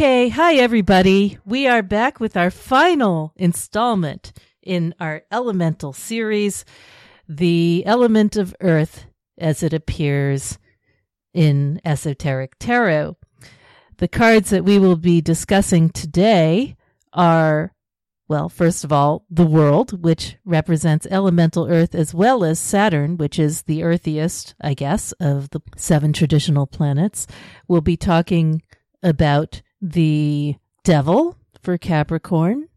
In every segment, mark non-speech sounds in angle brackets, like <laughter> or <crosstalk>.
Okay, hi everybody. We are back with our final installment in our elemental series, The Element of Earth as it appears in Esoteric Tarot. The cards that we will be discussing today are, well, first of all, the world, which represents elemental earth, as well as Saturn, which is the earthiest, I guess, of the seven traditional planets. We'll be talking about the devil for Capricorn,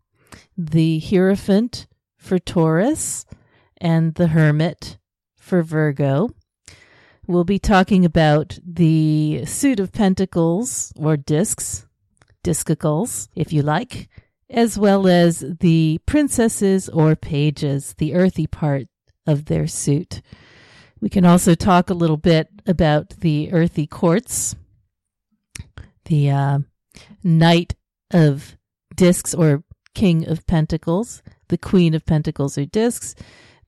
the Hierophant for Taurus, and the Hermit for Virgo. We'll be talking about the suit of pentacles or discs, discicles, if you like, as well as the princesses or pages, the earthy part of their suit. We can also talk a little bit about the earthy courts, the uh, Knight of Discs or King of Pentacles, the Queen of Pentacles or Discs,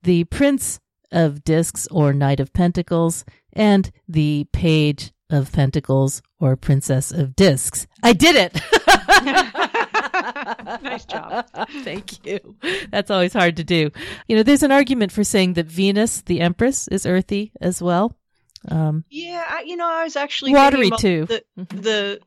the Prince of Discs or Knight of Pentacles, and the Page of Pentacles or Princess of Discs. I did it! <laughs> nice job. <laughs> Thank you. That's always hard to do. You know, there's an argument for saying that Venus, the Empress, is earthy as well. Um, yeah, I, you know, I was actually watery too. The, the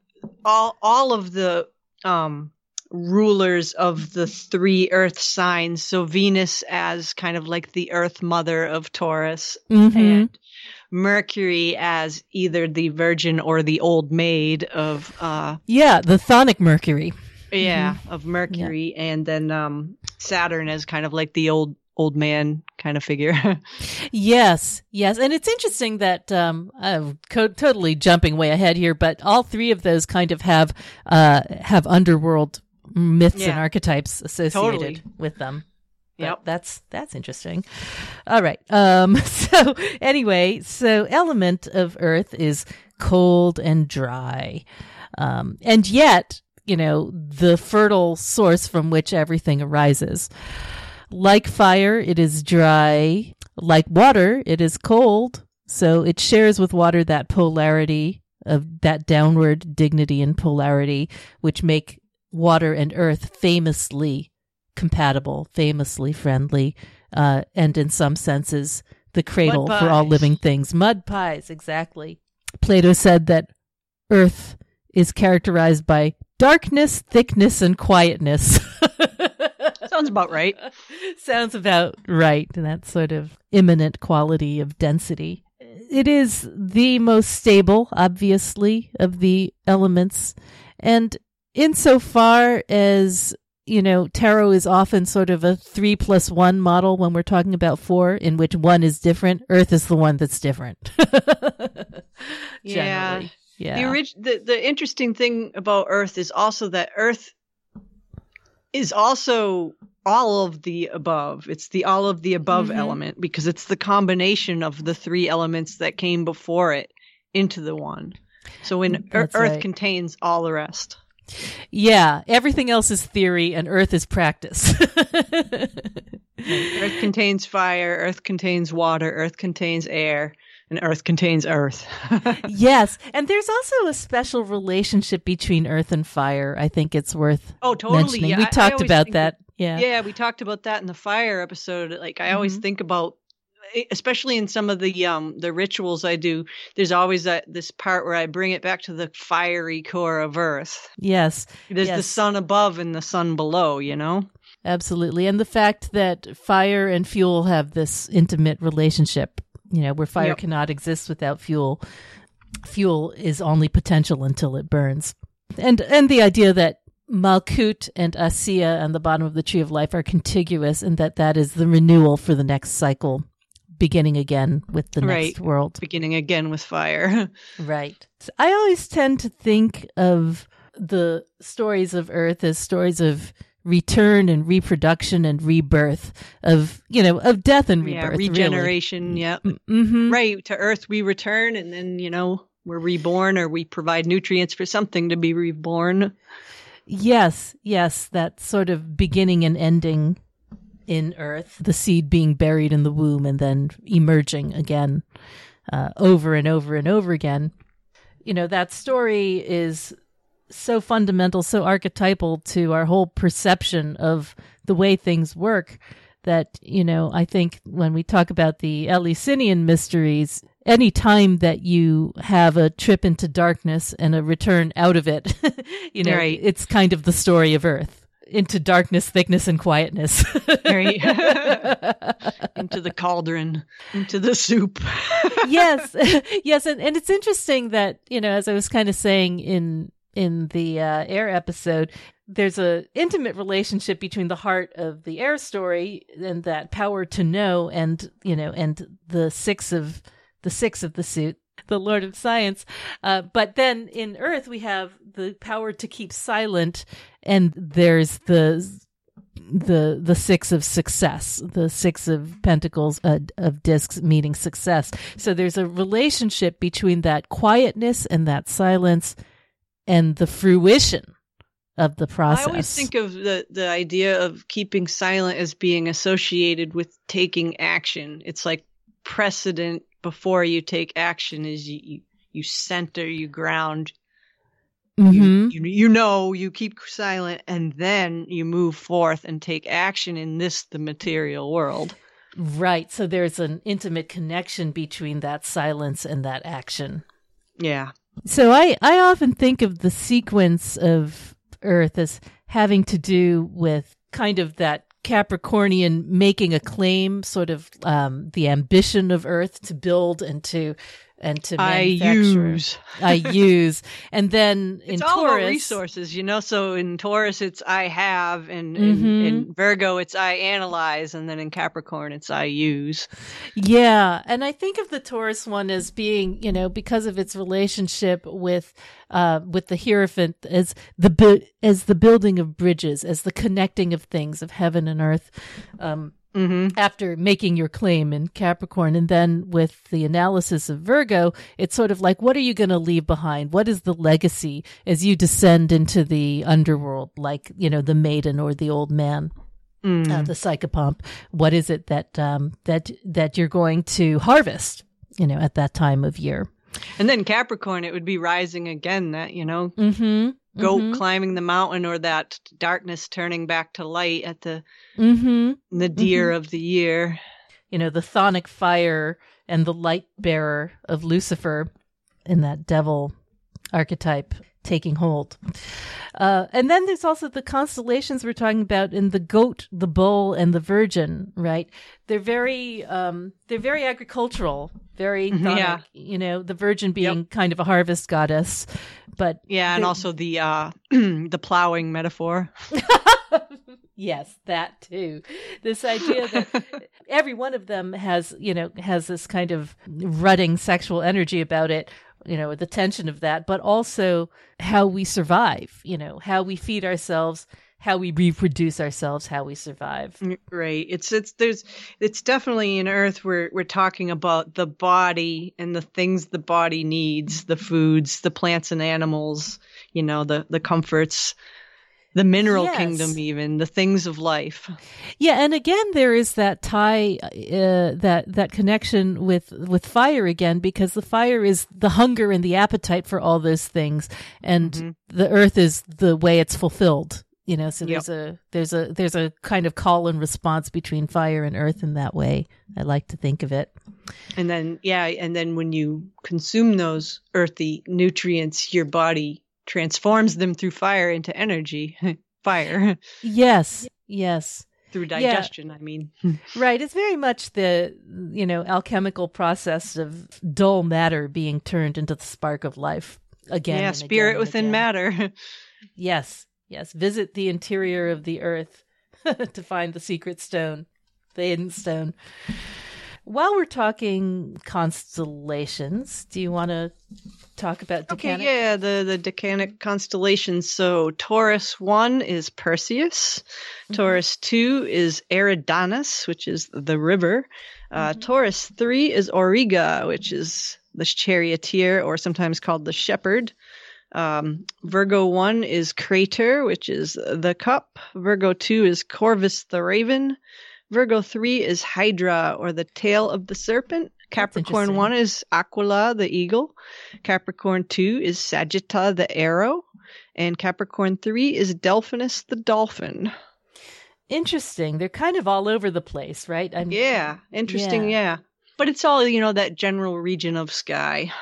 all all of the um rulers of the three earth signs so venus as kind of like the earth mother of taurus Mhm. and mercury as either the virgin or the old maid of uh Yeah, the Chthonic Mercury. yeah of mercury and then um saturn as kind of like the old old man kind of figure <laughs> Yes, yes, and it's interesting that um, I'm co- totally jumping way ahead here, but all three of those kind of have uh, have underworld myths and archetypes associated Totally. with them. But Yep. that's that's interesting. All right. Um, <laughs> so anyway, so element of Earth is cold and dry, um, and yet you know the fertile source from which everything arises. Like fire, it is dry. Like water, it is cold. So it shares with water that polarity of that downward dignity and polarity, which make water and earth famously compatible, famously friendly, uh, and in some senses, the cradle for all living things. Mud pies, exactly. Plato said that earth is characterized by darkness, thickness, and quietness. <laughs> sounds about right <laughs> Sounds about right. And that sort of imminent quality of density. It is the most stable, obviously, of the elements. And insofar as, you know, tarot is often sort of a three plus one model when we're talking about four, in which one is different, Earth is the one that's different. <laughs> Yeah. Yeah. The, orig- the the interesting thing about Earth is also that Earth is also all of the above. It's the all of the above Mhm. element because it's the combination of the three elements that came before it into the one. So when That's Earth right. contains all the rest. yeah. Everything else is theory and Earth is practice. Earth contains fire, Earth contains water, Earth contains air, and Earth contains Earth. <laughs> yes. And there's also a special relationship between earth and fire. I think it's worth oh, totally. mentioning. Yeah, we I- I talked always about that. Yeah. Yeah, we talked about that in the fire episode. Like I always Mhm. think about especially in some of the um the rituals I do, there's always that this part where I bring it back to the fiery core of earth. Yes. There's the sun above and the sun below, you know? Absolutely. And the fact that fire and fuel have this intimate relationship, you know, where fire Yep. cannot exist without fuel. Fuel is only potential until it burns. And and the idea that Malkut and Asiya on the bottom of the tree of life are contiguous and that that is the renewal for the next cycle beginning again with the Right. next world. Beginning again with fire. <laughs> Right. I always tend to think of the stories of Earth as stories of return and reproduction and rebirth of you know of death and yeah, rebirth regeneration, yeah. hmm Right, to earth we return and then, you know, we're reborn or we provide nutrients for something to be reborn. Yes yes that sort of beginning and ending in earth the seed being buried in the womb and then emerging again uh, over and over and over again. You know that story is so fundamental, so archetypal to our whole perception of the way things work that, you know, I think when we talk about the Eleusinian mysteries, any time that you have a trip into darkness and a return out of it, <laughs> you know, Right. it's kind of the story of Earth into darkness, thickness, and quietness. <laughs> Right. <laughs> into the cauldron, into the soup. yes, yes, and, and it's interesting that you know, as I was kind of saying in in the uh, air episode, there's a intimate relationship between the heart of the air story and that power to know, and you know, and the six of the six of the suit. The Lord of Science, uh, but then in Earth we have the power to keep silent, and there's the the the six of success the six of pentacles uh, of discs meaning success so there's a relationship between that quietness and that silence and the fruition of the process I always think of the, the idea of keeping silent as being associated with taking action. It's like precedent before you take action is you, you, you center, you ground, Mhm. you, you know, you keep silent, and then you move forth and take action in this, the material world. right so there's an intimate connection between that silence and that action Yeah. So I, I often think of the sequence of Earth as having to do with kind of that Capricornian making a claim, sort of um, the ambition of Earth to build and to and to I use. <laughs> I use, and then in It's all Taurus, resources, you know. So in Taurus, it's I have, and in, Mhm. in Virgo, it's I analyze, and then in Capricorn, it's I use. Yeah, and I think of the Taurus one as being, you know, because of its relationship with uh with the Hierophant as the as the building of bridges, as the connecting of things of heaven and earth. Um Mm-hmm. after making your claim in Capricorn. And then with the analysis of Virgo, it's sort of like, what are you going to leave behind? What is the legacy as you descend into the underworld, like, you know, the maiden or the old man? Mm. uh, the psychopomp. What is it that um, that that you're going to harvest? You know, at that time of year. And then Capricorn, it would be rising again. That you know, Mm-hmm. Go climbing the mountain, or that darkness turning back to light at the Mm-hmm. the deer of the year. You know, the chthonic fire and the light bearer of Lucifer in that devil archetype taking hold. Uh, and then there's also the constellations we're talking about in the goat, the bull, and the virgin, right? They're very, um, they're very agricultural, very, Mhm, chthonic, yeah. you know, the virgin being kind of a harvest goddess, but Yeah, and also the uh <clears throat> the plowing metaphor. <laughs> yes, that too. This idea that <laughs> every one of them has, you know, has this kind of rutting sexual energy about it, you know, the tension of that, but also how we survive, you know, how we feed ourselves, how we reproduce ourselves, how we survive. Mm, right. It's it's there's it's definitely in Earth we're we're talking about the body and the things the body needs, the foods, the plants and animals, you know, the the comforts, the mineral Yes. kingdom even, the things of life. Yeah, and again, there is that tie, uh, that that connection with with fire again, because the fire is the hunger and the appetite for all those things, and Mhm. the earth is the way it's fulfilled. You know, so Yep. there's a there's a there's a kind of call and response between fire and earth in that way. I like to think of it. And then yeah, and then when you consume those earthy nutrients, your body transforms them through fire into energy. <laughs> fire Yes, <laughs> yes. through digestion, I mean. <laughs> Right. It's very much the, you know, alchemical process of dull matter being turned into the spark of life again. yeah, spirit again within again. matter. Yes. Yes. Visit the interior of the earth to find the secret stone, the hidden stone. While we're talking constellations, do you want to talk about Okay, yeah, the the decanic constellations. So Taurus one is Perseus. Mm-hmm. Taurus two is Eridanus, which is the river. Uh, Mm-hmm. Taurus three is Auriga, which is the charioteer, or sometimes called the shepherd. Um, Virgo one is Crater, which is the cup. Virgo two is Corvus the raven. Virgo three is Hydra, or the tail of the serpent. Capricorn one is Aquila the eagle. Capricorn 2 is Sagitta the arrow. And Capricorn 3 is Delphinus the dolphin. Interesting. They're kind of all over the place, right? I'm, yeah, interesting. Yeah. yeah. But it's all, you know, that general region of sky.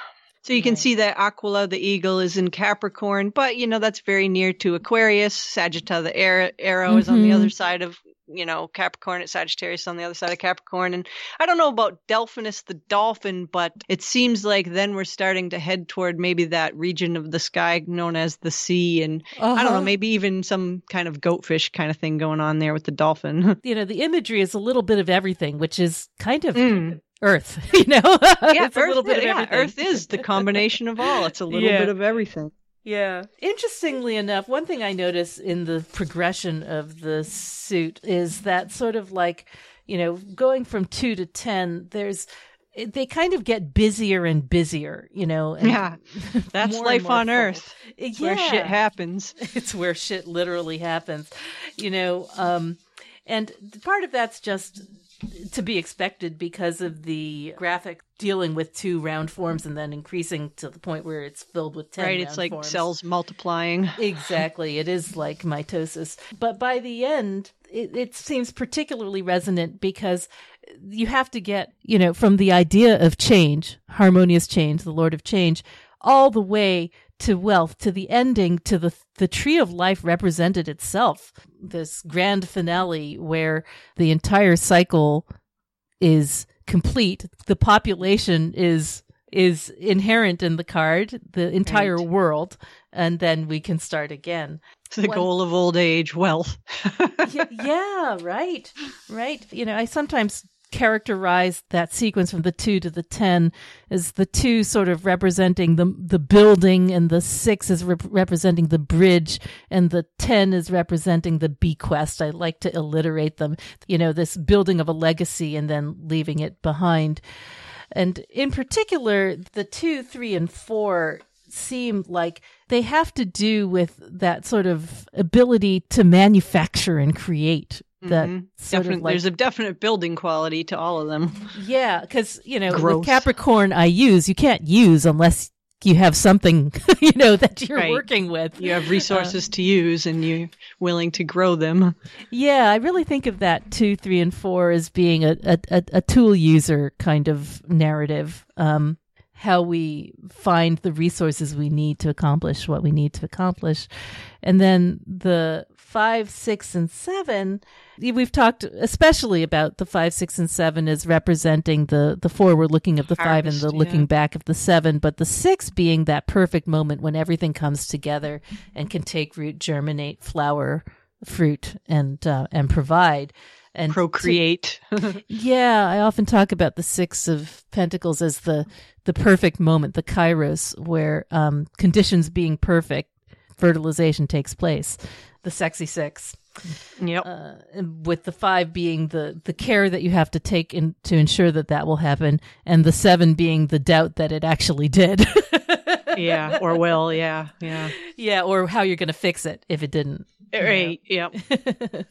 So you can right. see that Aquila, the eagle, is in Capricorn, but you know that's very near to Aquarius. Sagitta, the arrow, mm-hmm. is on the other mm-hmm. side of you know Capricorn. At Sagittarius on the other side of Capricorn, and I don't know about Delphinus the dolphin, but it seems like then we're starting to head toward maybe that region of the sky known as the sea, and uh-huh. I don't know, uh-huh. maybe even some kind of goatfish kind of thing going on there with the dolphin. <laughs> you know, the imagery is a little bit of everything, which is kind of mm. Earth, <laughs> you know? yeah, it's Earth, a little bit of yeah, everything. Earth is the combination of all. It's a <laughs> little yeah. bit of everything. Yeah. Interestingly enough, one thing I notice in the progression of the suit is that sort of like, you know, going from two to 10, there's, they kind of get busier and busier, you know. yeah, <laughs> that's life on full. Earth. Yeah. Where shit happens. <laughs> It's where shit literally happens, you know. Um, and part of that's just to be expected because of the graphic dealing with two round forms and then increasing to the point where it's filled with 10 right it's like forms. cells multiplying. Exactly. It is like mitosis. But by the end it, it seems particularly resonant because you have to get you know from the idea of change harmonious change the lord of change all the way to wealth, to the ending, to the the tree of life represented itself. This grand finale where the entire cycle is complete. The population is is inherent in the card, the entire right. world, and then we can start again. The goal of old age, wealth. <laughs> yeah, yeah, right, right. You know, I sometimes characterized that sequence from the two to the ten as the two sort of representing the the building, and the six is rep- representing the bridge, and the ten is representing the bequest. I like to alliterate them. You know, this building of a legacy and then leaving it behind. And in particular, the two, three, and four seem like they have to do with that sort of ability to manufacture and create that mm-hmm. like, there's a definite building quality to all of them. <laughs> Yeah, because you know, Gross. with Capricorn, I use you can't use unless you have something <laughs> you know that you're right. working with. You have resources uh, to use, and you're willing to grow them. Yeah, I really think of that two, three, and four as being a a, a tool user kind of narrative. Um, how we find the resources we need to accomplish what we need to accomplish. And then the five, six, and seven, we've talked especially about the five, six, and seven as representing the, the forward looking of the Harvest, five and the looking back of the seven, but the six being that perfect moment when everything comes together and can take root, germinate, flower, fruit, and, uh, and provide and procreate. To, <laughs> yeah, I often talk about the six of pentacles as the the perfect moment, the kairos, where um, conditions being perfect, fertilization takes place. The sexy six. Yep. Uh, with the five being the the care that you have to take in to ensure that that will happen, and the seven being the doubt that it actually did. <laughs> yeah, or will. Yeah, yeah, yeah, or how you're going to fix it if it didn't. Right. Yep. <laughs>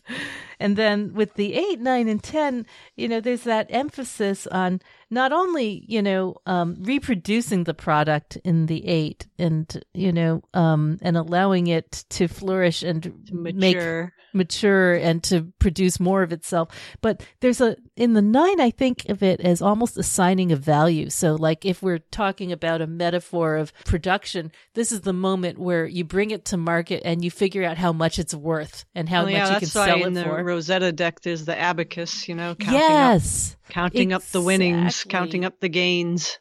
and then with the eight, nine, and ten, you know, there's that emphasis on not only you know um, reproducing the product in the eight, and you know, um, and allowing it to flourish and to mature. Mature and to produce more of itself. But there's a in the nine, I think of it as almost assigning a value. So, like if we're talking about a metaphor of production, this is the moment where you bring it to market and you figure out how much it's worth and how much yeah, you can sell it in for. The Rosetta deck is the abacus, you know, counting yes, up, counting exactly. up the winnings, counting up the gains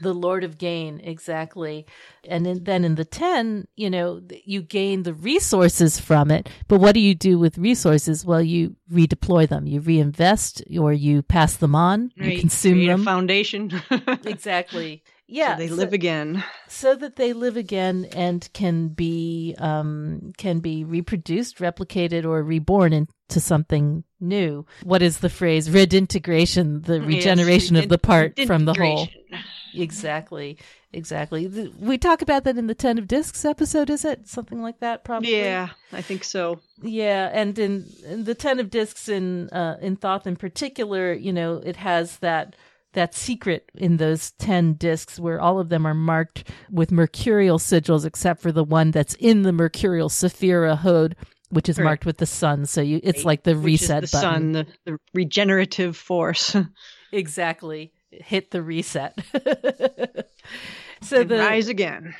the Lord of Gain, exactly. And in, then in the 10, you know, you gain the resources from it. But what do you do with resources? Well, you redeploy them, you reinvest, or you pass them on, right. you consume Create them. Foundation. <laughs> exactly. Yeah, so they so, live again, so that they live again and can be um, can be reproduced, replicated, or reborn into something new. What is the phrase? Redintegration, the regeneration yes, of the part from the whole. Exactly. Exactly. We talk about that in the Ten of Discs episode, is it? Something like that, probably. Yeah, I think so. Yeah, and in, in the Ten of Discs in uh, in Thoth in particular, you know, it has that that secret in those 10 discs where all of them are marked with mercurial sigils except for the one that's in the mercurial Sephira Hod which is Right. marked with the sun so you it's Right. like the Which reset the button sun, the, the regenerative force. <laughs> exactly hit the reset <laughs> so And the rise again.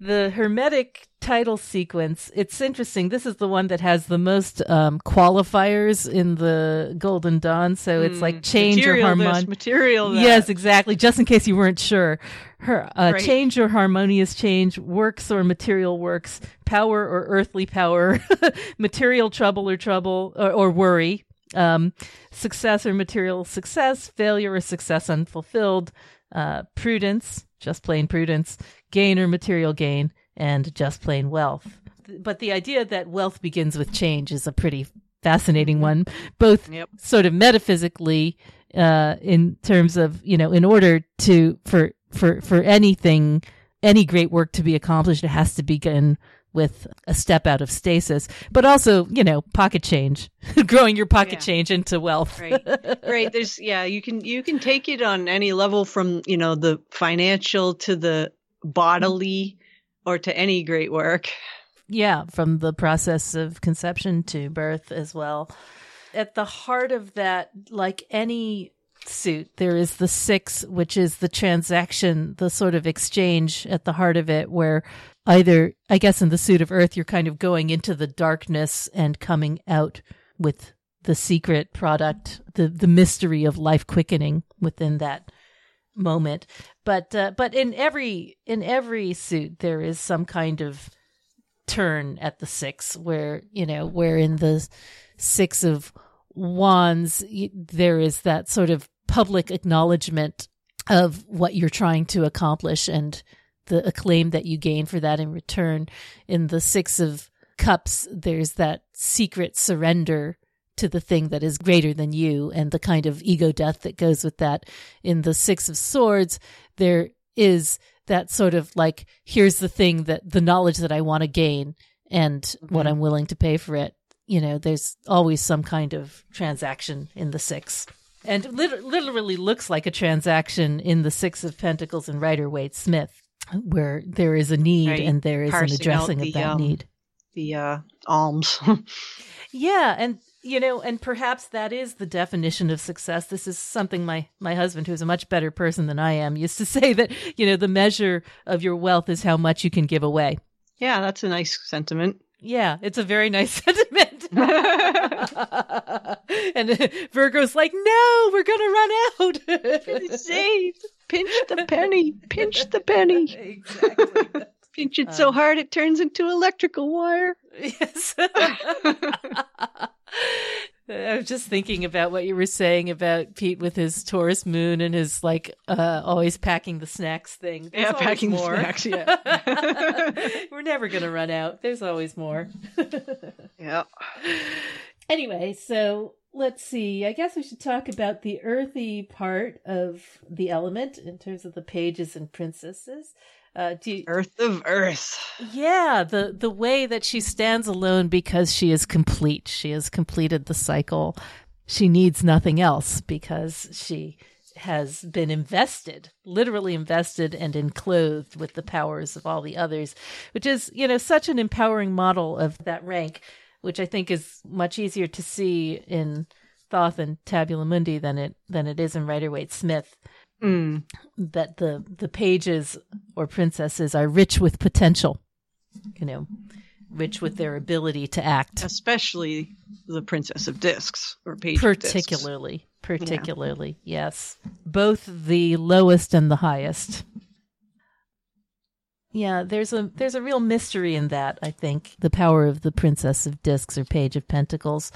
The hermetic title sequence it's interesting this is the one that has the most um, qualifiers in the golden dawn so it's like Mm, change or material this, harmon material that. yes exactly just in case you weren't sure her uh, Right. change or harmonious change works or material works power or earthly power <laughs> material trouble or trouble or, or worry um, success or material success failure or success unfulfilled uh, prudence just plain prudence gain or material gain and just plain wealth but the idea that wealth begins with change is a pretty fascinating one both Yep. sort of metaphysically uh, in terms of you know in order to for for for anything any great work to be accomplished it has to begin with a step out of stasis but also you know pocket change <laughs> growing your pocket Yeah. change into wealth Right. right there's yeah you can you can take it on any level from you know the financial to the bodily or to any great work. Yeah from the process of conception to birth as well. At the heart of that like any suit there is the six which is the transaction the sort of exchange at the heart of it where either i guess in the suit of earth you're kind of going into the darkness and coming out with the secret product the the mystery of life quickening within that moment but uh, but in every in every suit there is some kind of turn at the six where you know where in the six of wands there is that sort of public acknowledgement of what you're trying to accomplish and the acclaim that you gain for that in return. In the six of cups there's that secret surrender to the thing that is greater than you and the kind of ego death that goes with that. In the six of swords there is that sort of like here's the thing that the knowledge that I want to gain and what Mhm. I'm willing to pay for it. You know, there's always some kind of transaction in the six. And lit- literally looks like a transaction in the Six of Pentacles and Rider Waite Smith, where there is a need Right. and there is an Parsing out addressing the, of that um, need. the uh alms <laughs> Yeah, and you know, and perhaps that is the definition of success. This is something my my husband, who's a much better person than I am, used to <laughs> say that you know the measure of your wealth is how much you can give away. yeah that's a nice sentiment Yeah, it's a very <laughs> nice sentiment. <laughs> and Virgo's like, no, we're gonna run out. saved pinch the penny pinch the penny exactly. pinch it so Um, hard it turns into electrical wire Yes. I was just thinking about what you were saying about Pete with his Taurus moon and his like uh always packing the snacks thing. There's Yeah, packing the more. snacks, yeah. <laughs> we're never gonna run out. There's always more. <laughs> yeah anyway, so let's see. I guess we should talk about the earthy part of the element in terms of the pages and princesses. Uh, do you, earth of earth yeah, the the way that she stands alone because she is complete. She has completed the cycle. She needs nothing else because she has been invested, literally invested and enclothed with the powers of all the others, which is, you know, such an empowering model of that rank, which I think is much easier to see in Thoth and Tabula Mundi than it than it is in Rider Waite Smith mm. that the the pages or princesses are rich with potential you know rich with their ability to act. Especially the princess of discs or page particularly particularly yes. Both the lowest and the highest. Yeah there's a there's a real mystery in that i think. The power of the princess of discs or page of pentacles.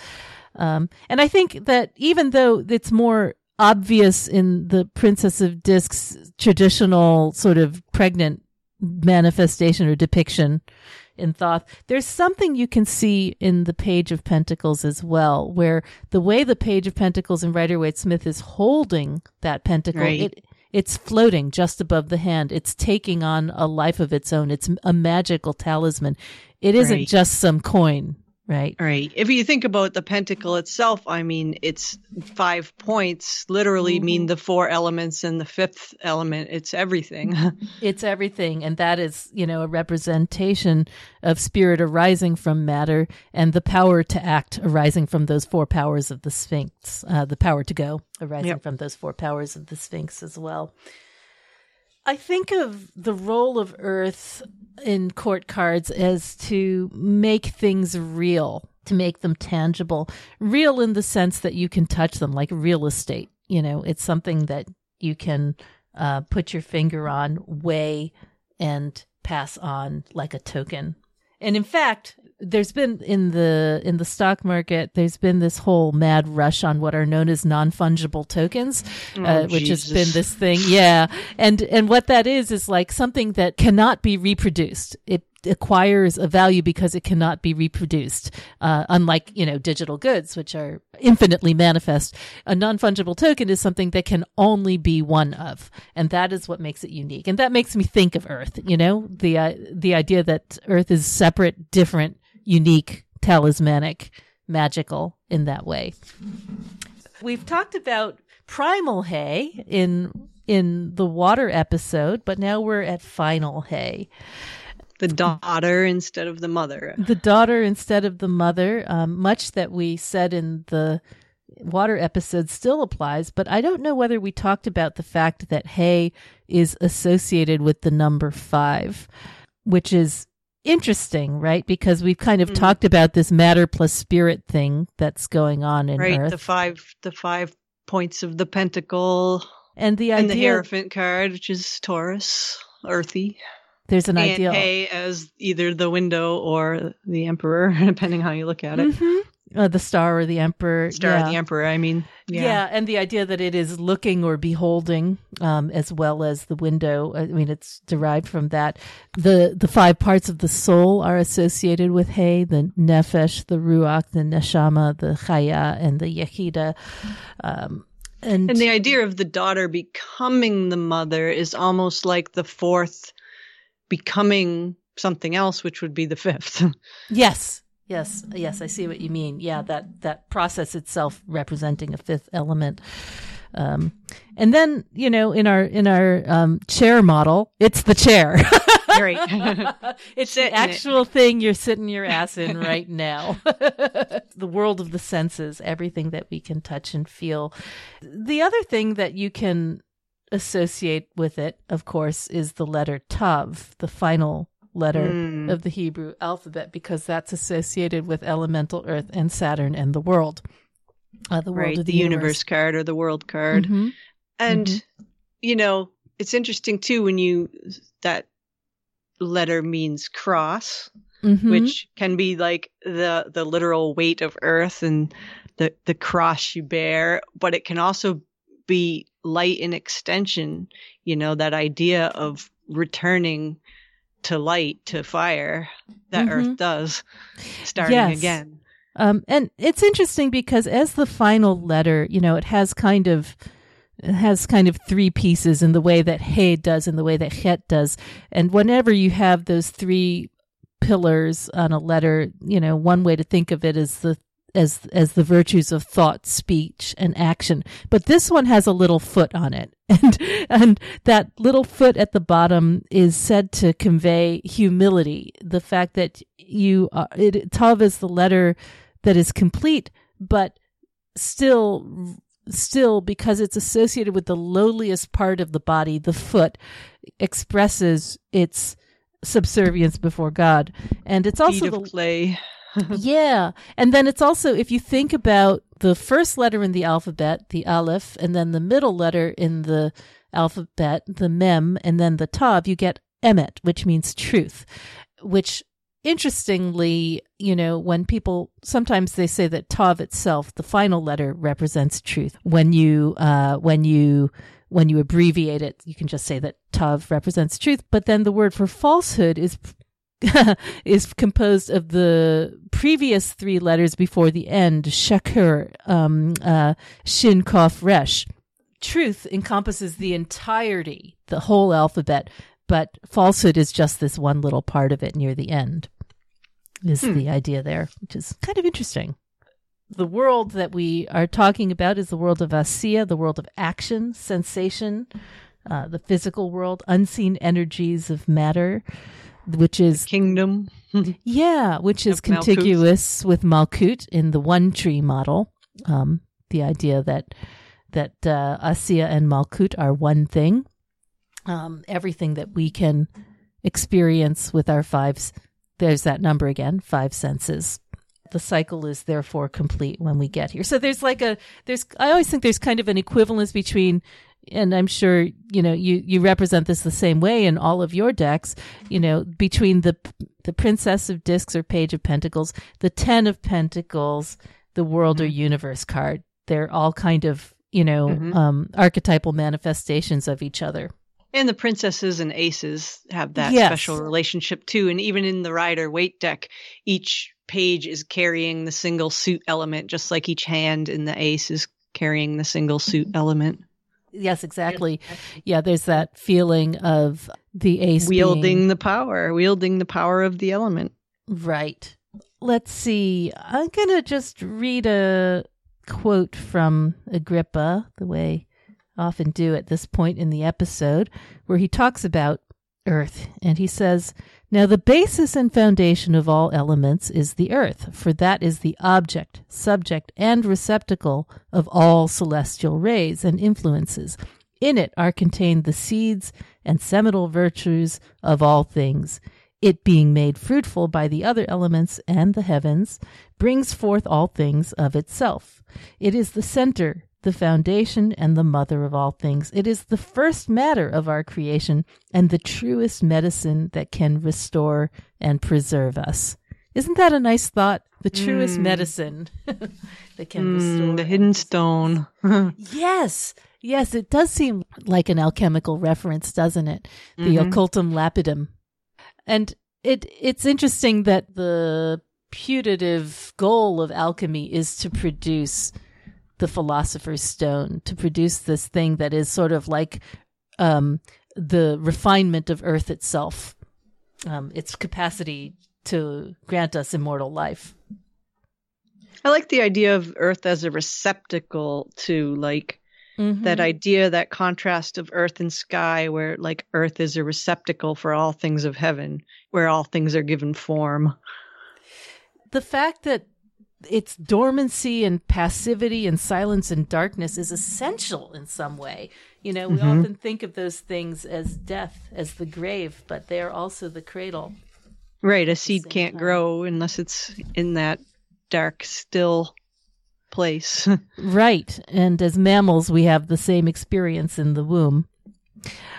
Um, and i think that even though it's more obvious in the princess of discs traditional sort of pregnant manifestation or depiction in Thoth. There's something you can see in the Page of Pentacles as well, where the way the Page of Pentacles and Rider Waite Smith is holding that pentacle, Right. it it's floating just above the hand. It's taking on a life of its own. It's a magical talisman. It isn't Right. just some coin, right? Right. If you think about the pentacle itself, I mean, it's five points literally Mm-hmm. mean the four elements and the fifth element. It's everything. <laughs> It's everything. And that is, you know, a representation of spirit arising from matter and the power to act arising from those four powers of the Sphinx, uh, the power to go arising Yep. from those four powers of the Sphinx as well. I think of the role of Earth in court cards as to make things real, to make them tangible. Real in the sense that you can touch them, like real estate. You know, it's something that you can uh, put your finger on, weigh, and pass on like a token. And in fact, there's been in the in the stock market, there's been this whole mad rush on what are known as non fungible tokens, uh, Oh, which has been this thing, yeah. And and what that is is like something that cannot be reproduced. It acquires a value because it cannot be reproduced. Uh, unlike you know digital goods, which are infinitely manifest, a non fungible token is something that can only be one of, and that is what makes it unique. And that makes me think of Earth. You know, the uh, the idea that Earth is separate, different, unique, talismanic, magical in that way. We've talked about primal hay in in the water episode, but now we're at final hay. the daughter instead of the mother. the daughter instead of the mother. Um, much that we said in the water episode still applies, but I don't know whether we talked about the fact that hay is associated with the number five, which is interesting, right? Because we've kind of Mhm. talked about this matter plus spirit thing that's going on in right. Earth. The five the five points of the pentacle and the and the idea Hierophant card, which is Taurus, earthy. there's an and ideal. A as either the window or the emperor, <laughs> depending how you look at it. Mhm. Uh, the star or the emperor. Star yeah. of the emperor, I mean. Yeah. Yeah. and the idea that it is looking or beholding, um, as well as the window. I mean, it's derived from that. the The five parts of the soul are associated with hay: the nefesh, the ruach, the neshama, the chaya, and the yechida. Um, and, And the idea of the daughter becoming the mother is almost like the fourth becoming something else, which would be the fifth. <laughs> yes, yes, yes, I see what you mean. Yeah, that that process itself representing a fifth element. Um, and then you know, in our in our um, chair model, it's the chair. right. <laughs> it's the in it. actual thing you're sitting your ass in right now. <laughs> the world of the senses, everything that we can touch and feel. The other thing that you can associate with it, of course, is the letter Tav, the final letter Mm. of the Hebrew alphabet, because that's associated with elemental earth and Saturn and the world. Uh, the world right. of The, the, universe. card or the world card. Mhm. And Mhm. you know, it's interesting too when you that letter means cross, Mhm. which can be like the the literal weight of earth and the the cross you bear, but it can also be light in extension, you know, that idea of returning to light, to fire that Mhm. earth does, starting Yes. again. Um, and it's interesting because as the final letter, you know, it has kind of it has kind of three pieces in the way that He does, in the way that Het does, and whenever you have those three pillars on a letter, you know, one way to think of it is the as as the virtues of thought, speech, and action. But this one has a little foot on it, <laughs> and and that little foot at the bottom is said to convey humility. The fact that you are, it, Tav is the letter that is complete, but still still because it's associated with the lowliest part of the body the foot expresses its subservience before god and it's also the clay. <laughs> yeah. And then it's also, if you think about the first letter in the alphabet, the aleph, and then the middle letter in the alphabet, the mem, and then the tav, you get emet, which means truth, which interestingly, you know, when people sometimes they say that tav itself, the final letter represents truth. When you, uh, when you, when you abbreviate it, you can just say that tav represents truth, but then the word for falsehood is <laughs> is composed of the previous three letters before the end, sheker, um, uh, shin, kof, resh. Truth encompasses the entirety, the whole alphabet, but falsehood is just this one little part of it near the end. is Hmm. the idea there, which is kind of interesting. The world that we are talking about is the world of Asiya, the world of action, sensation, uh, the physical world, unseen energies of matter, which is Kingdom. <laughs> yeah, which is contiguous with Malkut in the one tree model. Um, the idea that that uh, Asiya and Malkut are one thing. Um, everything that we can experience with our five, s- there's that number again, five senses. The cycle is therefore complete when we get here. So there's like a there's I always think there's kind of an equivalence between and I'm sure you know you you represent this the same way in all of your decks. You know between the the Princess of Discs or Page of Pentacles, the Ten of Pentacles, the World or Universe card. They're all kind of you know Mhm. um, archetypal manifestations of each other. And the princesses and aces have that Yes. special relationship too. And even in the Rider Waite deck, each page is carrying the single suit element, just like each hand in the ace is carrying the single suit element. Yes, exactly. Yeah, there's that feeling of the ace wielding being- the power, wielding the power of the element. Right. Let's see. I'm going to just read a quote from Agrippa, the way I often do at this point in the episode, where he talks about earth. And he says, Now the basis and foundation of all elements is the earth, for that is the object, subject, and receptacle of all celestial rays and influences. In it are contained the seeds and seminal virtues of all things it being made fruitful by the other elements and the heavens, brings forth all things of itself. It is the center, the foundation, and the mother of all things. It is the first matter of our creation and the truest medicine that can restore and preserve us. Isn't that a nice thought? The truest Mm. medicine <laughs> that can restore. Mm, the hidden stone. <laughs> Yes, yes, it does seem like an alchemical reference, doesn't it? The Mhm. occultum lapidem. And it it's interesting that the putative goal of alchemy is to produce the philosopher's stone, to produce this thing that is sort of like um, the refinement of earth itself, um, its capacity to grant us immortal life. I like the idea of Earth as a receptacle to like that Mhm. idea, that contrast of Earth and sky, where like Earth is a receptacle for all things of heaven, where all things are given form. the fact that its dormancy and passivity and silence and darkness is essential in some way. You know, we Mhm. often think of those things as death, as the grave, but they are also the cradle. Right, a seed can't time. grow unless it's in that dark, still place. <laughs> Right. And as mammals, we have the same experience in the womb.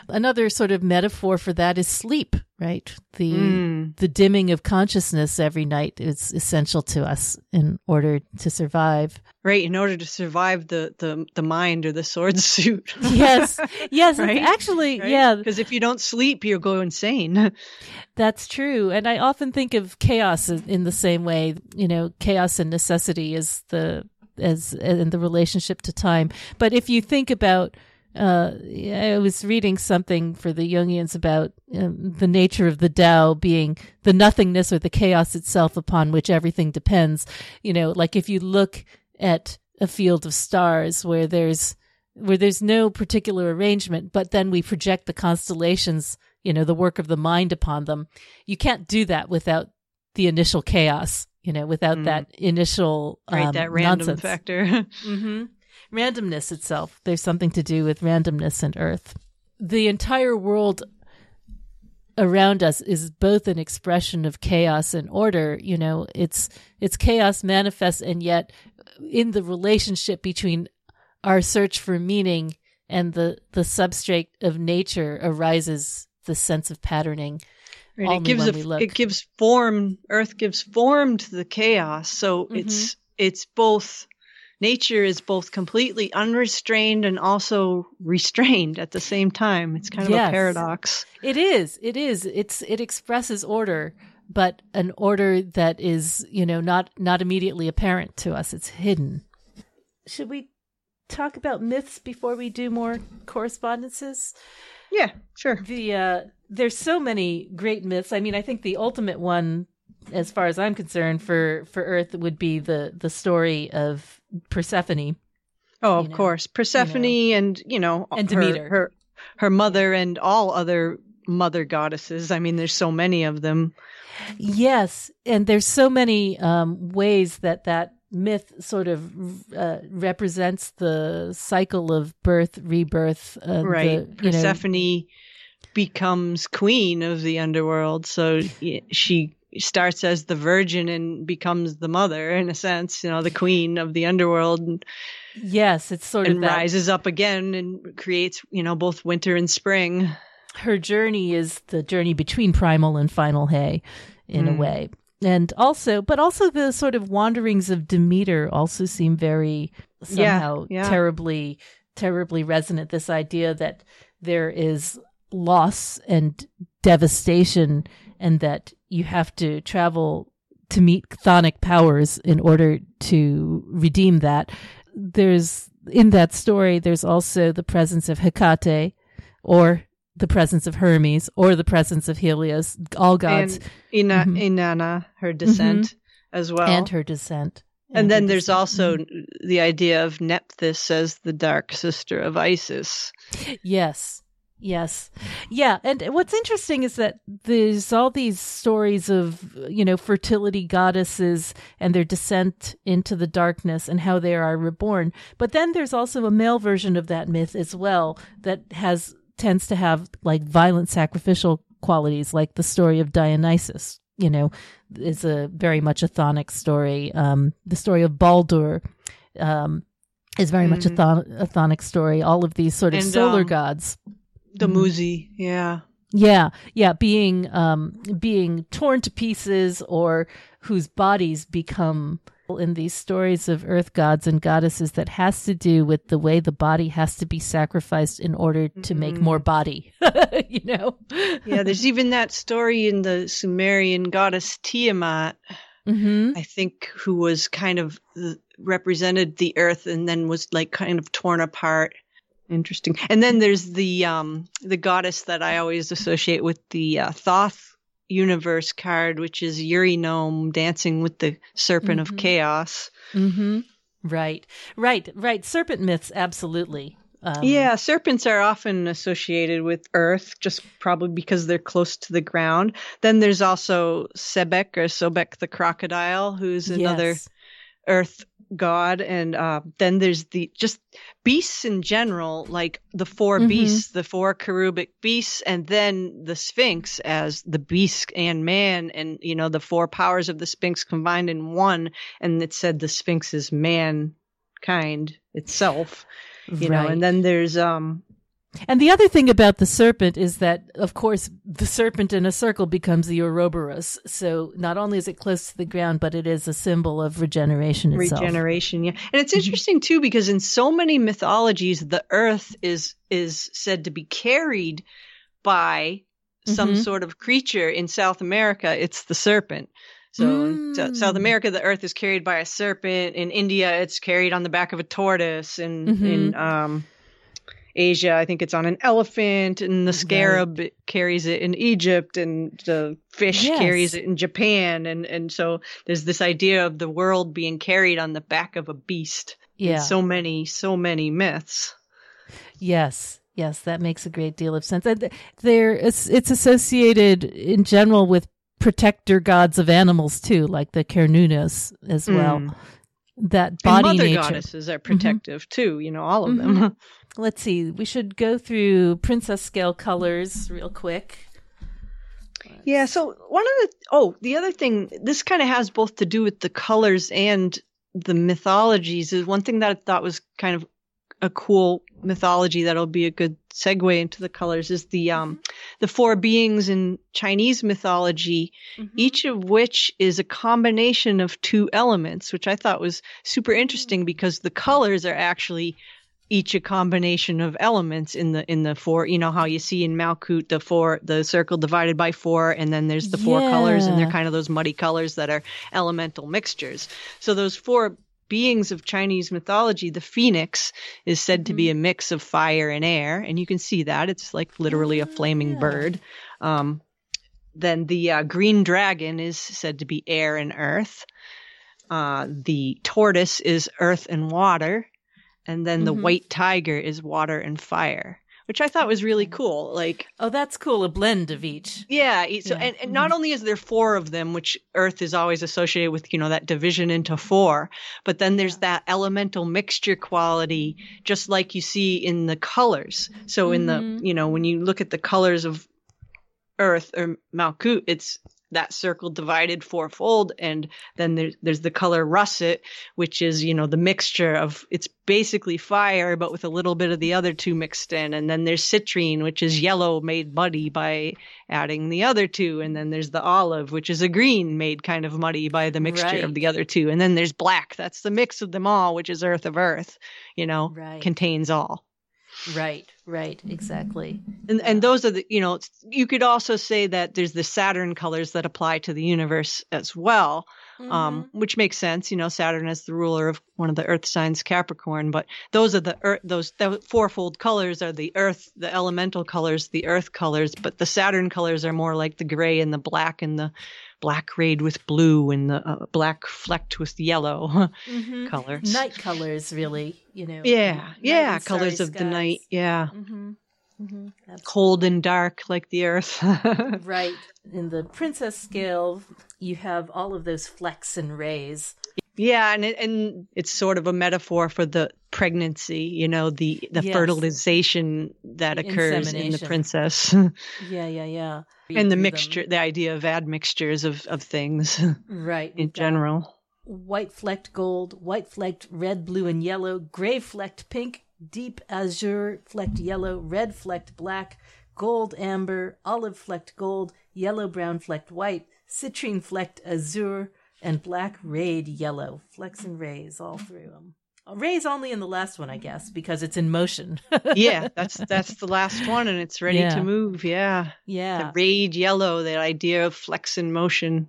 Another sort of metaphor for that is sleep, right? The Mm. the dimming of consciousness every night is essential to us in order to survive. Right, in order to survive the the, the mind or the sword <laughs> suit. Yes. Yes, Right? actually, yeah, Because if you don't sleep, you'll go insane. <laughs> That's true. And I often think of chaos in in the same way, you know, chaos and necessity is the as in the relationship to time. But if you think about uh, I was reading something for the Jungians about um, the nature of the Tao being the nothingness or the chaos itself upon which everything depends. You know, like if you look at a field of stars where there's where there's no particular arrangement, but then we project the constellations, you know, the work of the mind upon them. You can't do that without the initial chaos, you know, without Mm. that initial Right, um, that random nonsense. factor. <laughs> hmm Randomness itself. There's something to do with randomness and Earth. The entire world around us is both an expression of chaos and order. You know, it's it's chaos manifest, and yet in the relationship between our search for meaning and the the substrate of nature arises the sense of patterning. Right, it gives a, it gives form. Earth gives form to the chaos. So Mhm. it's it's both. Nature is both completely unrestrained and also restrained at the same time. It's kind of Yes. a paradox. It is. It is. It's it expresses order, but an order that is, you know, not not immediately apparent to us. It's hidden. Should we talk about myths before we do more correspondences? Yeah, sure. The uh there's so many great myths. I mean, I think the ultimate one as far as I'm concerned, for for Earth would be the the story of Persephone. Oh, of know, course, Persephone, you know, and you know, and Demeter, her, her her mother, and all other mother goddesses. I mean, there's so many of them. Yes, and there's so many um, ways that that myth sort of uh, represents the cycle of birth, rebirth. Uh, right, the, Persephone know, becomes queen of the underworld, so she starts as the virgin and becomes the mother in a sense, you know, the queen of the underworld. Yes, it's sort and of rises up again and creates, you know, both winter and spring. Her journey is the journey between primal and final Heh, in mm. a way, and also, but also the sort of wanderings of Demeter also seem very somehow yeah, yeah. terribly, terribly resonant. This idea that there is loss and devastation and that you have to travel to meet chthonic powers in order to redeem that. There's in that story, there's also the presence of Hecate or the presence of Hermes or the presence of Helios, all gods. And Ina, mm-hmm. Inanna, her descent mm-hmm. as well. And her descent. And, and then there's also mm-hmm. the idea of Nephthys as the dark sister of Isis. Yes. Yes. Yeah. And what's interesting is that there's all these stories of, you know, fertility goddesses and their descent into the darkness and how they are reborn. But then there's also a male version of that myth as well that has, tends to have like violent sacrificial qualities, like the story of Dionysus, you know, is a very much a chthonic story. Um, the story of Baldur, um, is very mm. much a, mm-hmm. a chthonic story. All of these sort of and, solar um, gods the mm-hmm. Muzi, yeah. Yeah, yeah, being um being torn to pieces or whose bodies become in these stories of earth gods and goddesses that has to do with the way the body has to be sacrificed in order to mm-hmm. make more body. <laughs> you know? yeah, there's even that story in the Sumerian goddess Tiamat. Mm-hmm. I think who was kind of represented the earth and then was like kind of torn apart Interesting. And then there's the um the goddess that I always associate with the uh, Thoth universe card, which is Eurynome dancing with the serpent mm-hmm. of chaos. Mm-hmm. Right, right, right. Serpent myths, absolutely. Um, yeah, serpents are often associated with earth, just probably because they're close to the ground. Then there's also Sebek or Sobek the crocodile, who's another yes. earth god and uh, then there's the just beasts in general like the 4 mm-hmm. beasts the four cherubic beasts and then the sphinx as the beast and man and you know the four powers of the sphinx combined in one and it said the sphinx is mankind itself you right. know and then there's um and the other thing about the serpent is that, of course, the serpent in a circle becomes the Ouroboros. So not only is it close to the ground, but it is a symbol of regeneration itself. Regeneration, yeah. And it's interesting too because in so many mythologies, the earth is is said to be carried by some mm-hmm. sort of creature. In South America, it's the serpent. So mm. in South America, the earth is carried by a serpent. In India, it's carried on the back of a tortoise. And mm-hmm. in um, Asia, I think it's on an elephant, and the scarab right. carries it in Egypt, and the fish yes. carries it in Japan, and and so there's this idea of the world being carried on the back of a beast. Yeah, so many, so many myths. Yes, yes, that makes a great deal of sense. There, it's, it's associated in general with protector gods of animals too, like the Cernunnos as well. Mm. That body and mother nature. goddesses are protective mm-hmm. too. You know, all of mm-hmm. them. <laughs> let's see. We should go through princess scale colors real quick. Yeah. So one of the oh, the other thing this kind of has both to do with the colors and the mythologies is one thing that I thought was kind of a cool mythology that'll be a good segue into the colors is the um the four beings in Chinese mythology, mm-hmm. each of which is a combination of two elements, which I thought was super interesting because the colors are actually each a combination of elements in the in the four you know how you see in Malkuth the four the circle divided by four and then there's the four yeah. colors and they're kind of those muddy colors that are elemental mixtures so those four beings of Chinese mythology the phoenix is said mm-hmm. to be mm-hmm. a mix of fire and air and you can see that it's like literally a flaming bird um, then the uh, green dragon is said to be air and earth. Uh, the tortoise is earth and water, and then the Mhm. white tiger is water and fire, which I thought was really cool. Like, Oh, that's cool. A blend of each. yeah, so Yeah. and, and not only is there four of them, which Earth is always associated with, you know, that division into four, but then there's that elemental mixture quality, just like you see in the colors. So in the, Mhm. you know, when you look at the colors of Earth or Malkut, it's that circle divided fourfold, and then there's there's the color russet, which is you know the mixture of it's basically fire, but with a little bit of the other two mixed in, and then there's citrine, which is yellow made muddy by adding the other two, and then there's the olive, which is a green made kind of muddy by the mixture Right. of the other two, and then there's black, that's the mix of them all, which is earth of earth, you know, Right. contains all. Right. Right. Exactly. And and those are the you know you could also say that there's the Saturn colors that apply to the universe as well, Mm-hmm. um, which makes sense. You know, Saturn is the ruler of one of the Earth signs, Capricorn. But those are the earth, those the fourfold colors are the Earth, the elemental colors, the Earth colors. But the Saturn colors are more like the gray and the black and the black rayed with blue and the uh, black flecked with yellow Mhm. <laughs> colors. Night colors, really. You know. yeah, yeah, colors of the night. Yeah, Mm-hmm. Mm-hmm. cold and dark like the Earth. <laughs> Right. In the princess scale, you have all of those flecks and rays. Yeah, and it, and it's sort of a metaphor for the pregnancy, you know, the the Yes. fertilization that The occurs in the princess, <laughs> Yeah, yeah, yeah. and the Through them. mixture, the idea of admixtures of of things Right. <laughs> in general. White flecked gold, white flecked red, blue, and yellow, gray flecked pink, deep azure flecked yellow, red flecked black, gold amber, olive flecked gold, yellow brown flecked white, citrine flecked azure, and black rayed yellow. Flecks and rays all through them. Rays only in the last one, I guess, because it's in motion. <laughs> yeah, that's that's the last one, and it's ready Yeah. to move. Yeah, yeah. the rayed yellow, that idea of flex in motion.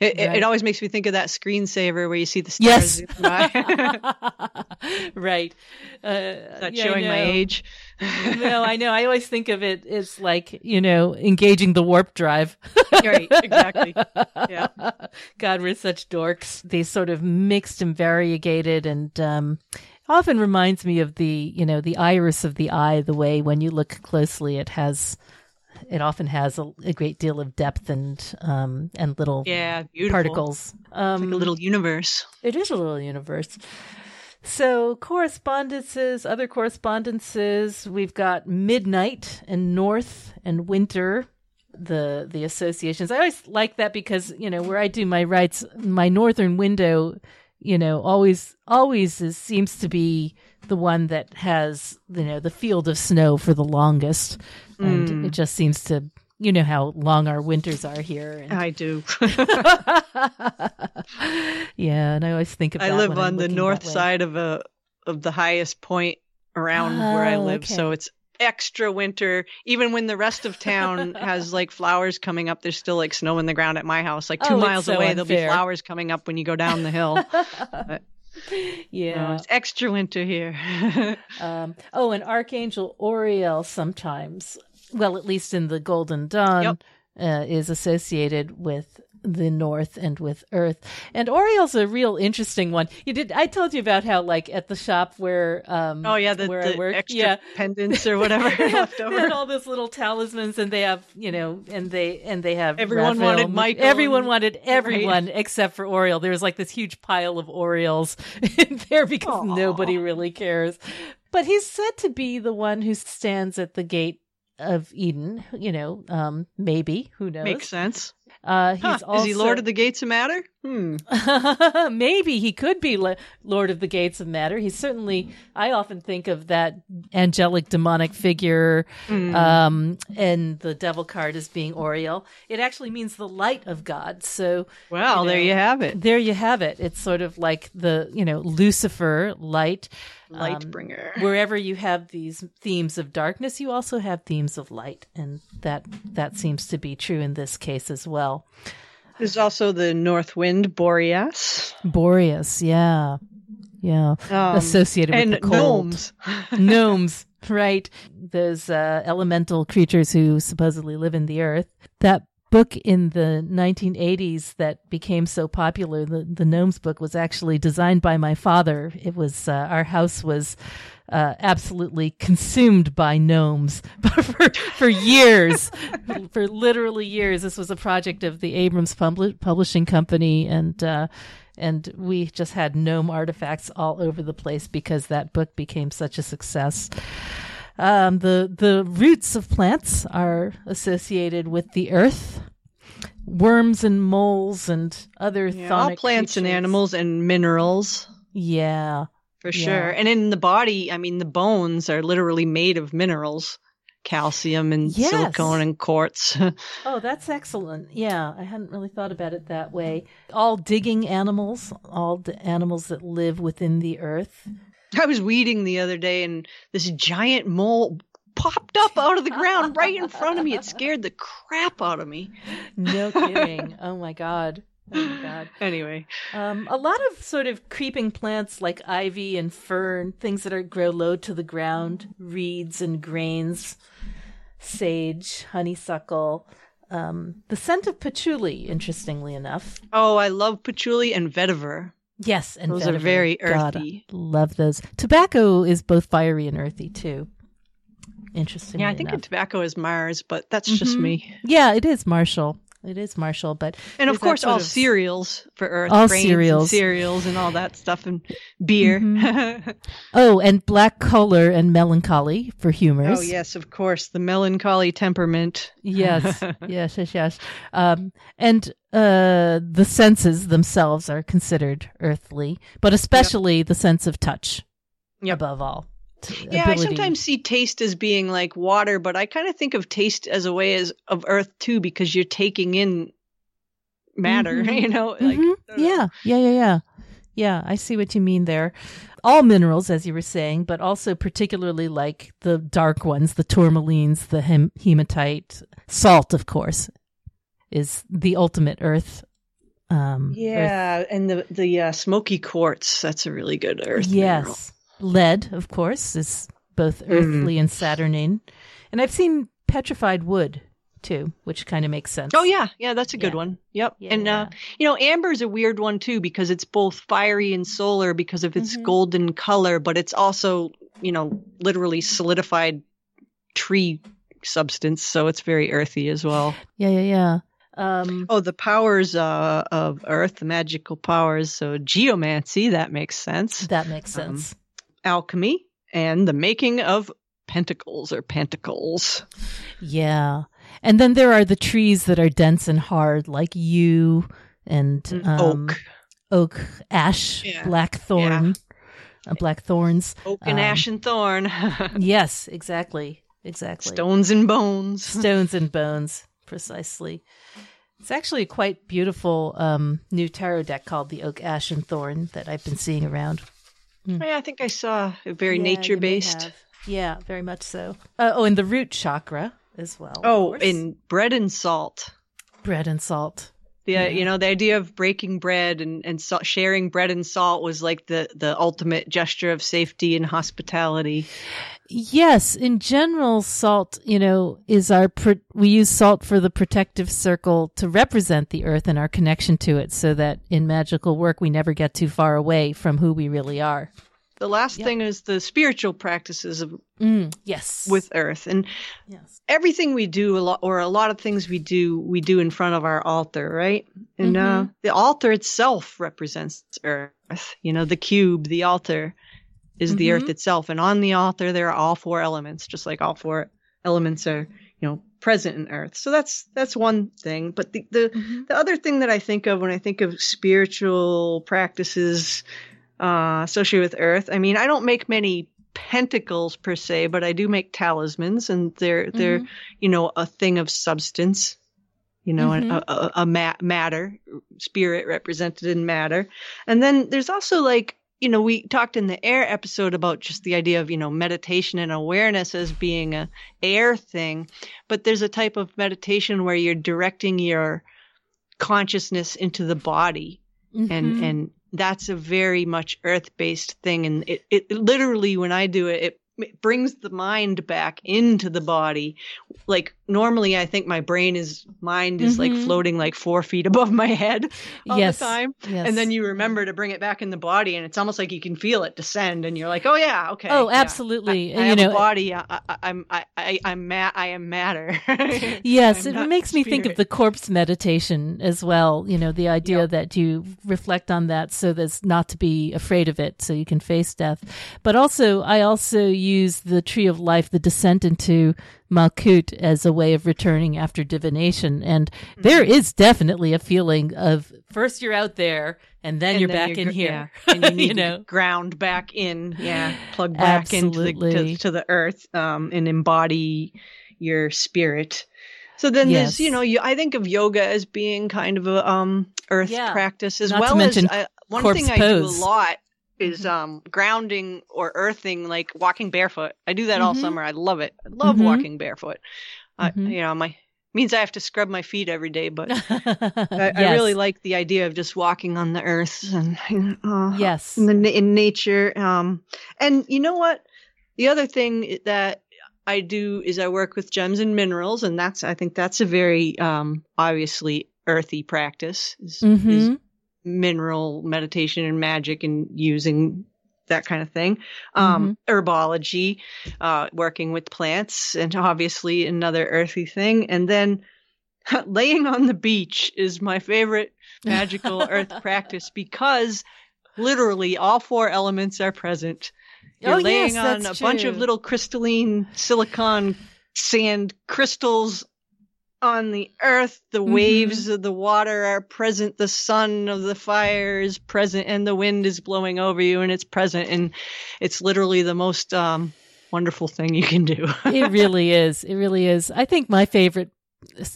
It, it, Right. it always makes me think of that screensaver where you see the Yes. stars by. <laughs> right. Uh, Not yeah, showing my age. No, I know. I always think of it as like, you know, engaging the warp drive. <laughs> right, exactly. Yeah. <laughs> God, we're such dorks. They sort of mixed and variegated and um often reminds me of the, you know, the iris of the eye, the way when you look closely it has it often has a, a great deal of depth and um and little Yeah, beautiful. particles. Um It's like a little universe. it is a little universe. So, correspondences, other correspondences, we've got midnight and north and winter, the the associations. I always like that because, you know, where I do my rites, my northern window, you know, always always is, seems to be the one that has, you know, the field of snow for the longest. And Mm. it just seems to you know how long our winters are here. And I do. <laughs> yeah, and I always think of I live when I'm on the north side of a of the highest point around where I Oh, live, so it's extra winter. Even when the rest of town <laughs> has like flowers coming up, there's still like snow in the ground at my house. Like two Oh, miles so away, there'll be flowers coming up when you go down the hill. <laughs> yeah. No, it's extra winter here. Um, oh, and Archangel Oriel sometimes, well, at least in the Golden Dawn, Yep. uh, is associated with the North and with Earth. And Oriel's a real interesting one. You did. I told you about how, like, at the shop where, um, oh yeah, the, where I the work, extra yeah. pendants or whatever <laughs> they left they over. have all those little talismans, and they have, you know, and they and they have Everyone Raphael. wanted Michael Everyone wanted everyone except for Oriel. There was like this huge pile of orioles <laughs> in there because Aw. nobody really cares. But he's said to be the one who stands at the gate of Eden. You know, um, maybe who knows? Makes sense. Uh, he's Huh, also Is he Lord of the Gates of Matter? Hmm. <laughs> Maybe he could be Le- Lord of the Gates of Matter. He's certainly. I often think of that angelic demonic figure, Hmm. um, and the devil card as being Oriel. It actually means the light of God. So Well, you there you have it. there you have it. It's sort of like the you know Lucifer light. Light Um, bringer. <laughs> Wherever you have these themes of darkness, you also have themes of light, and that that seems to be true in this case as well. There's also the North Wind Boreas. Boreas, yeah, yeah, Um, associated with the cold. gnomes. <laughs> gnomes, right? Those uh, elemental creatures who supposedly live in the earth. That book in the 1980s that became so popular, the, the Gnomes book, was actually designed by my father. It was, uh, our house was uh, absolutely consumed by gnomes <laughs> for, for years, <laughs> for literally years. This was a project of the Abrams Publi- Publishing Company, and uh, and we just had gnome artifacts all over the place because that book became such a success. Um, the the roots of plants are associated with the earth. Worms and moles and other yeah, all plants creatures. and animals and minerals. Yeah, for Yeah. sure. And in the body, I mean, the bones are literally made of minerals, calcium and Yes. silicone and quartz. <laughs> Oh, that's excellent. Yeah, I hadn't really thought about it that way. All digging animals, all the animals that live within the earth. I was weeding the other day and this giant mole popped up out of the ground right in front of me. It scared the crap out of me. No <laughs> kidding. oh my god. Oh my god. Anyway, Um, a lot of sort of creeping plants like ivy and fern, things that are grow low to the ground, reeds and grains, sage, honeysuckle. Um, the scent of patchouli, interestingly enough. oh, I love patchouli and vetiver. Yes, and Those are very God, earthy. love those. Tobacco is both fiery and earthy too. Interesting. Yeah, I think tobacco is Mars, but that's just Mhm. me. Yeah, it is martial. It is martial, but And of course, all of- cereals for Earth. All cereals. And cereals and all that stuff and beer. Mhm. <laughs> oh, and black choler and melancholy for humors. oh, yes, of course. The melancholy temperament. yes, <laughs> yes, yes, yes. Um, and uh, the senses themselves are considered earthly, but especially the sense of touch, Yep. above all. Yeah, I sometimes see taste as being like water, but I kind of think of taste as a way as of earth too, because you're taking in matter. <laughs> Mhm. You know, like Mhm. I. Yeah, yeah, yeah, yeah. Yeah, I see what you mean there. All minerals, as you were saying, but also particularly like the dark ones, the tourmalines, the hem- hematite, salt, of course, is the ultimate earth. Um, earth- yeah, and the the uh, smoky quartz. That's a really good earth. yes. mineral. Lead, of course, is both Mm-hmm. earthly and saturnine. And I've seen petrified wood too, which kind of makes sense. Oh yeah, yeah, that's a good Yeah. one. Yep. Yeah, and yeah. uh you know, amber's a weird one too because it's both fiery and solar because of its Mhm. golden color, but it's also, you know, literally solidified tree substance, so it's very earthy as well. Yeah, yeah, yeah. Um, Oh, the powers uh, of Earth, the magical powers. So geomancy, that makes sense. that makes Um, sense. Alchemy and the making of pentacles or pantacles. Yeah. And then there are the trees that are dense and hard, like yew and Mm, um, Oak, oak, ash, Yeah. blackthorn, uh, black thorns. oak and um, ash and thorn, <laughs> Yes, exactly, exactly. stones and bones. <laughs> stones and bones, precisely. It's actually a quite beautiful um, new tarot deck called the Oak, Ash, and Thorn that I've been seeing around. Yeah, I think I saw a very Yeah, nature based. Yeah, very much so. Uh, oh, and the root chakra as well. Oh, in bread and salt. bread and salt. The Yeah. you know the idea of breaking bread and and sharing bread and salt was like the the ultimate gesture of safety and hospitality. Yes, in general, salt, you know, is our, pro- we use salt for the protective circle to represent the earth and our connection to it so that in magical work we never get too far away from who we really are. The last Yep. thing is the spiritual practices of Mm, yes. with earth and yes. everything we do a lot or a lot of things we do we do in front of our altar right and uh, Mhm. the altar itself represents earth you know the cube the altar is the Mhm. earth itself and on the altar there are all four elements just like all four elements are you know present in earth so that's that's one thing but the the, Mhm. the other thing that i think of when i think of spiritual practices uh, associated with earth i mean i don't make many pentacles per se but i do make talismans and they're they're Mhm. you know a thing of substance you know Mhm. a, a, a ma- matter spirit represented in matter and then there's also like you know we talked in the air episode about just the idea of you know meditation and awareness as being a air thing but there's a type of meditation where you're directing your consciousness into the body and Mhm. and that's a very much earth based thing and it, it literally when i do it, it it brings the mind back into the body like normally I think my brain is mind is like Mhm. floating like four feet <laughs> above my head all yes. the time. Yes. And then you remember to bring it back in the body, and it's almost like you can feel it descend, and you're like, "Oh yeah, okay." Oh, yeah. absolutely. I, I And, have you a know, body. I, I, I'm I, I I'm ma- I am matter. <laughs> Yes, it makes me think of the corpse meditation as well. You know, the idea Yep. that you reflect on that so that's not to be afraid of it, so you can face death. But also, I also use the tree of life, the descent into Malkut, as a way of returning after divination. And there is definitely a feeling of first you're out there and then And you're then back in here. yeah. <laughs> and you need know? to ground back in, yeah, plug back into the to, to the earth, um, and embody your spirit. So then Yes. there's, you know, you, I think of yoga as being kind of a um, earth Yeah. practice as Not well as uh, one thing I pose. Mm-hmm. do a lot is um, grounding or earthing, like walking barefoot. I do that all Mhm. summer. I love it. I love Mhm. walking barefoot. I, Mhm. you know, my means I have to scrub my feet every day, but I, <laughs> I I really like the idea of just walking on the earth and uh, Yes. in, the, in nature. Um, and you know what? The other thing that I do is I work with gems and minerals, and that's I think that's a very um, obviously earthy practice. Is, is Mhm. Mineral meditation and magic and using that kind of thing. Um, Herbology, uh, working with plants, and obviously another earthy thing. And then <laughs> laying on the beach is my favorite magical <laughs> earth practice because literally all four elements are present. You're Oh, laying yes, on a that's bunch of little crystalline silicon sand crystals on the earth. The Mm-hmm. waves of the water are present. The sun of the fire is present, and the wind is blowing over you, and it's present. And it's literally the most um, wonderful thing you can do. <laughs> it really is. It really is. I think my favorite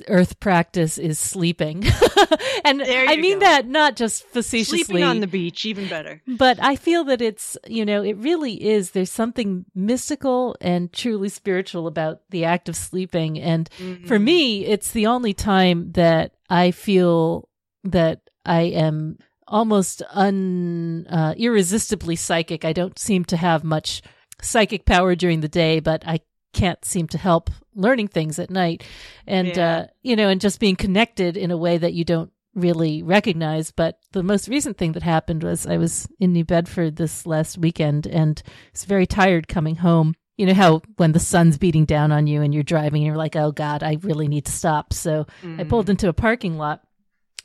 earth practice is sleeping. <laughs> and I mean go. that not just facetiously. Sleeping on the beach, even better. but I feel that it's, you know, it really is. There's something mystical and truly spiritual about the act of sleeping. And Mm-hmm. for me, it's the only time that I feel that I am almost un, uh, irresistibly psychic. I don't seem to have much psychic power during the day, but I can't seem to help learning things at night. And, Yeah. uh, you know, and just being connected in a way that you don't really recognize. But the most recent thing that happened was I was in New Bedford this last weekend and was very tired coming home. You know how when the sun's beating down on you and you're driving, and you're like, oh God, I really need to stop. So I Mm. pulled into a parking lot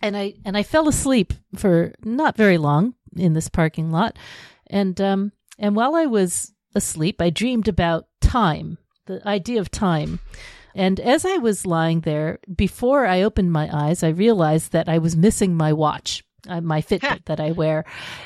and I and I fell asleep for not very long in this parking lot. And um and while I was asleep, I dreamed about time, the idea of time. And as I was lying there, before I opened my eyes, I realized that I was missing my watch, uh, my Fitbit that I wear.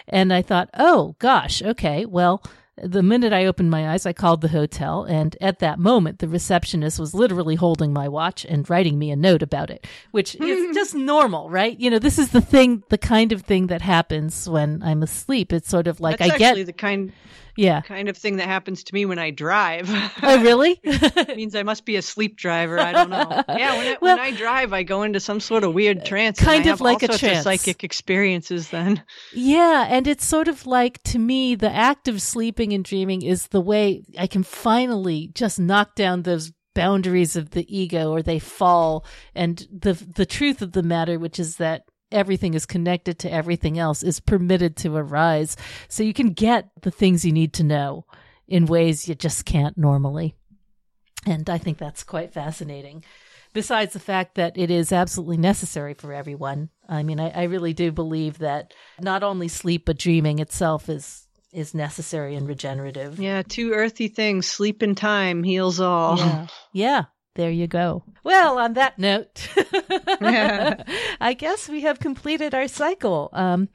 And I thought, oh gosh, okay, well, the minute I opened my eyes, I called the hotel. And at that moment, the receptionist was literally holding my watch and writing me a note about it, which is <laughs> just normal, right? You know, this is the thing, the kind of thing that happens when I'm asleep. It's sort of like That's I actually get, the kind yeah. kind of thing that happens to me when I drive. Oh, really? <laughs> It means I must be a sleep driver. I don't know. Yeah, when I, Well- when I drive, I go into some sort of weird uh, trance. and Kind of like a sorts of psychic experiences. Then Yeah, and it's sort of like to me the act of sleeping and dreaming is the way I can finally just knock down those boundaries of the ego or they fall and the the truth of the matter which is that everything is connected to everything else is permitted to arise so you can get the things you need to know in ways you just can't normally. And I think that's quite fascinating besides the fact that it is absolutely necessary for everyone. I mean, I, I really do believe that not only sleep but dreaming itself is is necessary and regenerative. yeah, two earthy things: sleep and time heals all. Yeah. Yeah. There you go. Well, on that note, <laughs> I guess we have completed our cycle. Um,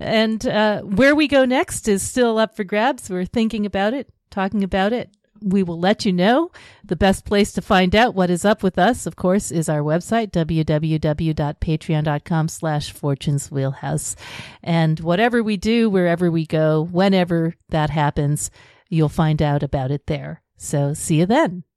and uh, where we go next is still up for grabs. We're thinking about it, talking about it. We will let you know. The best place to find out what is up with us, of course, is our website, www.patreon.com slash fortunes wheelhouse. And whatever we do, wherever we go, whenever that happens, you'll find out about it there. So see you then.